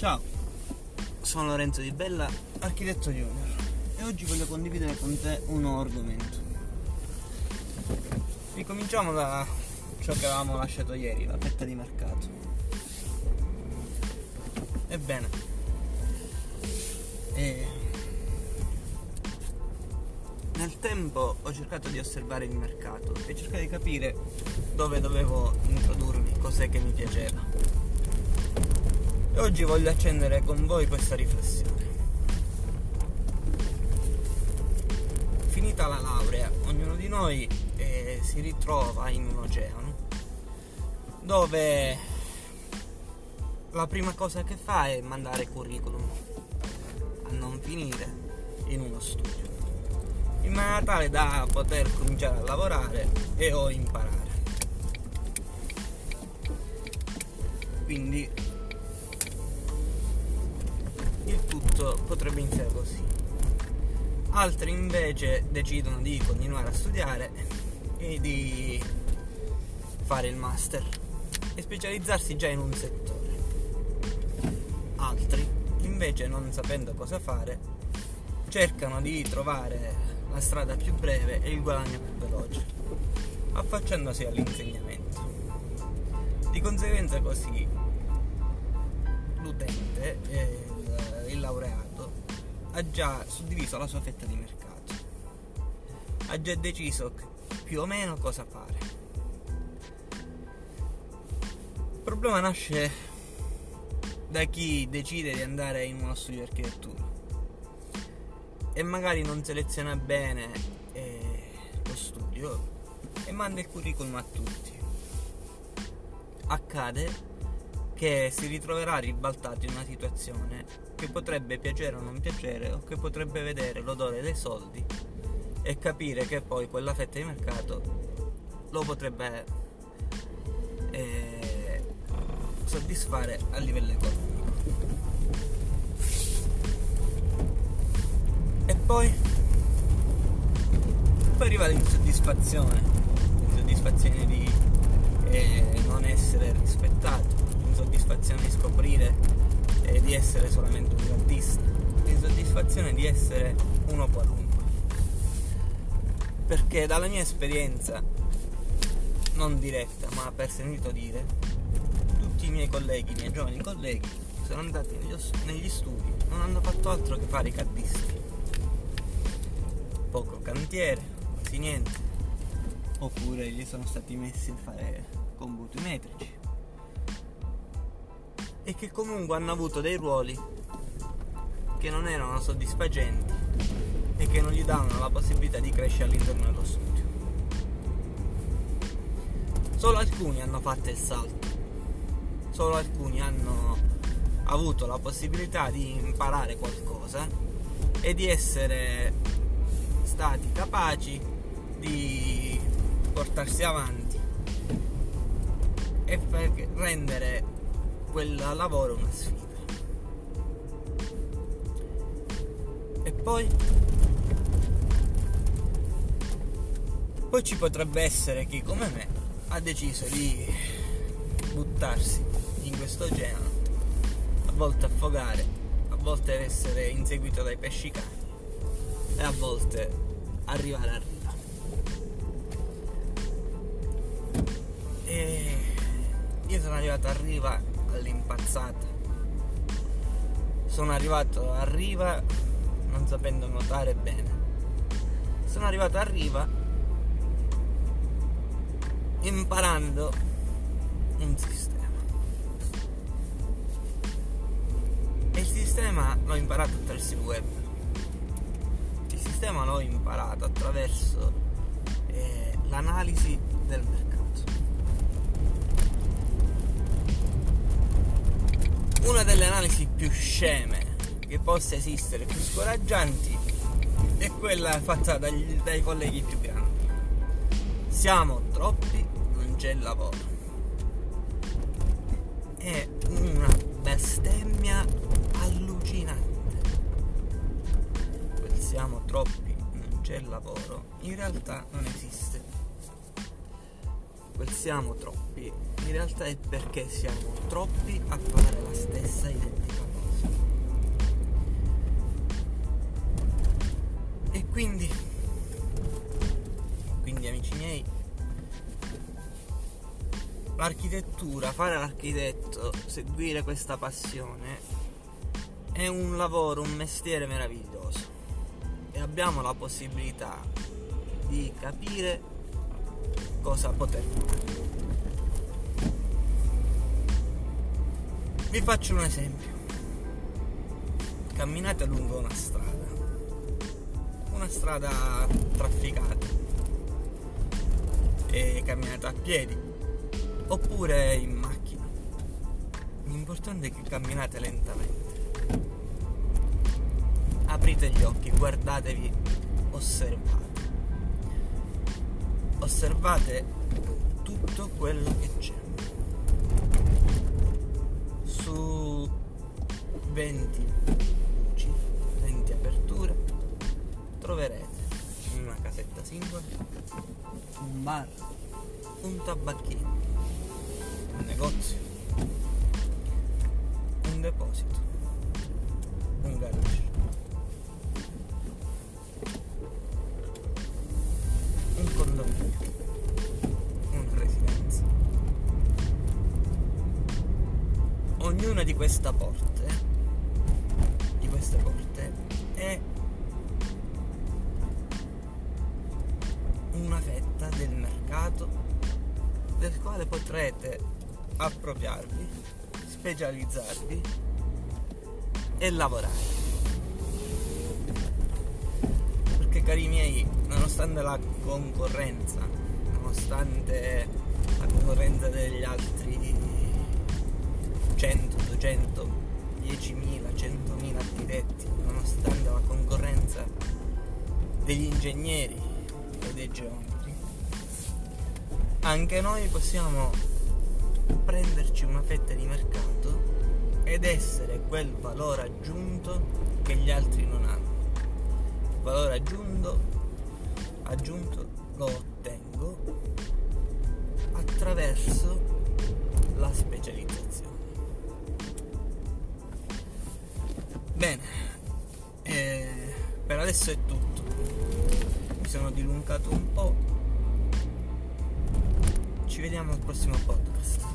Ciao, sono Lorenzo Di Bella, architetto junior e oggi voglio condividere con te un nuovo argomento. Ricominciamo da ciò che avevamo lasciato ieri, la fetta di mercato. Ebbene, e nel tempo ho cercato di osservare il mercato e cercare di capire dove dovevo introdurmi, cos'è che mi piaceva. E oggi voglio accendere con voi questa riflessione. Finita la laurea, ognuno di noi eh, si ritrova in un oceano dove la prima cosa che fa è mandare curriculum a non finire in uno studio in maniera tale da poter cominciare a lavorare e o imparare. Quindi tutto potrebbe iniziare così. Altri invece decidono di continuare a studiare e di fare il master e specializzarsi già in un settore. Altri invece non sapendo cosa fare cercano di trovare la strada più breve e il guadagno più veloce, affacciandosi all'insegnamento. Di conseguenza così l'utente, il, il laureato, ha già suddiviso la sua fetta di mercato, ha già deciso più o meno cosa fare. Il problema nasce da chi decide di andare in uno studio di architettura e magari non seleziona bene eh, lo studio e manda il curriculum a tutti. Accade che si ritroverà ribaltato in una situazione che potrebbe piacere o non piacere o che potrebbe vedere l'odore dei soldi e capire che poi quella fetta di mercato lo potrebbe eh, soddisfare a livello economico. E poi, poi arriva l'insoddisfazione, l'insoddisfazione di eh, non essere rispettato, l'insoddisfazione di scoprire eh, di essere solamente un artista, l'insoddisfazione di essere uno qualunque. Perché dalla mia esperienza, non diretta, ma per sentito dire, tutti i miei colleghi, i miei giovani colleghi, sono andati negli studi, non hanno fatto altro che fare i caddisti poco cantiere, quasi niente, oppure gli sono stati messi a fare combuti metrici e che comunque hanno avuto dei ruoli che non erano soddisfacenti e che non gli davano la possibilità di crescere all'interno dello studio. Solo alcuni hanno fatto il salto, solo alcuni hanno avuto la possibilità di imparare qualcosa e di essere stati capaci di portarsi avanti e per rendere quel lavoro una sfida. E poi poi ci potrebbe essere chi come me ha deciso di buttarsi in questo oceano, a volte affogare, a volte essere inseguito dai pesci cani e a volte arrivare a riva. E io sono arrivato a riva all'impazzata. Sono arrivato a riva non sapendo nuotare bene. Sono arrivato a riva imparando un sistema. E il sistema l'ho imparato attraverso il web sistema l'ho imparato attraverso eh, l'analisi del mercato. Una delle analisi più sceme che possa esistere, più scoraggianti, è quella fatta dagli, dai colleghi più grandi. Siamo troppi, non c'è lavoro. È una bestemmia allucinante siamo troppi, non c'è lavoro, in realtà non esiste quel siamo troppi, in realtà è perché siamo troppi a fare la stessa identica cosa. E quindi, quindi amici miei, l'architettura, fare l'architetto, seguire questa passione, è un lavoro, un mestiere meraviglioso e abbiamo la possibilità di capire cosa poter fare? Vi faccio un esempio. Camminate lungo una strada. Una strada trafficata. E camminate a piedi. Oppure in macchina. L'importante è che camminate lentamente. Aprite gli occhi guardatevi osservate osservate tutto quello che c'è. Su 20 troverete in una casetta singola un bar, un tabacchino, un negozio, un deposito, Queste porte, di queste porte, è una fetta del mercato del quale potrete appropriarvi, specializzarvi e lavorare. Perché cari miei, nonostante la concorrenza, nonostante la concorrenza degli altri 100, 200, 10.000, 100.000 architetti, nonostante la concorrenza degli ingegneri, e dei geometri, anche noi possiamo prenderci una fetta di mercato ed essere quel valore aggiunto che gli altri non hanno. Il valore aggiunto, aggiunto lo ottengo attraverso la specializzazione. Bene, eh, per adesso è tutto sono dilungato un po'. Ci vediamo al prossimo podcast.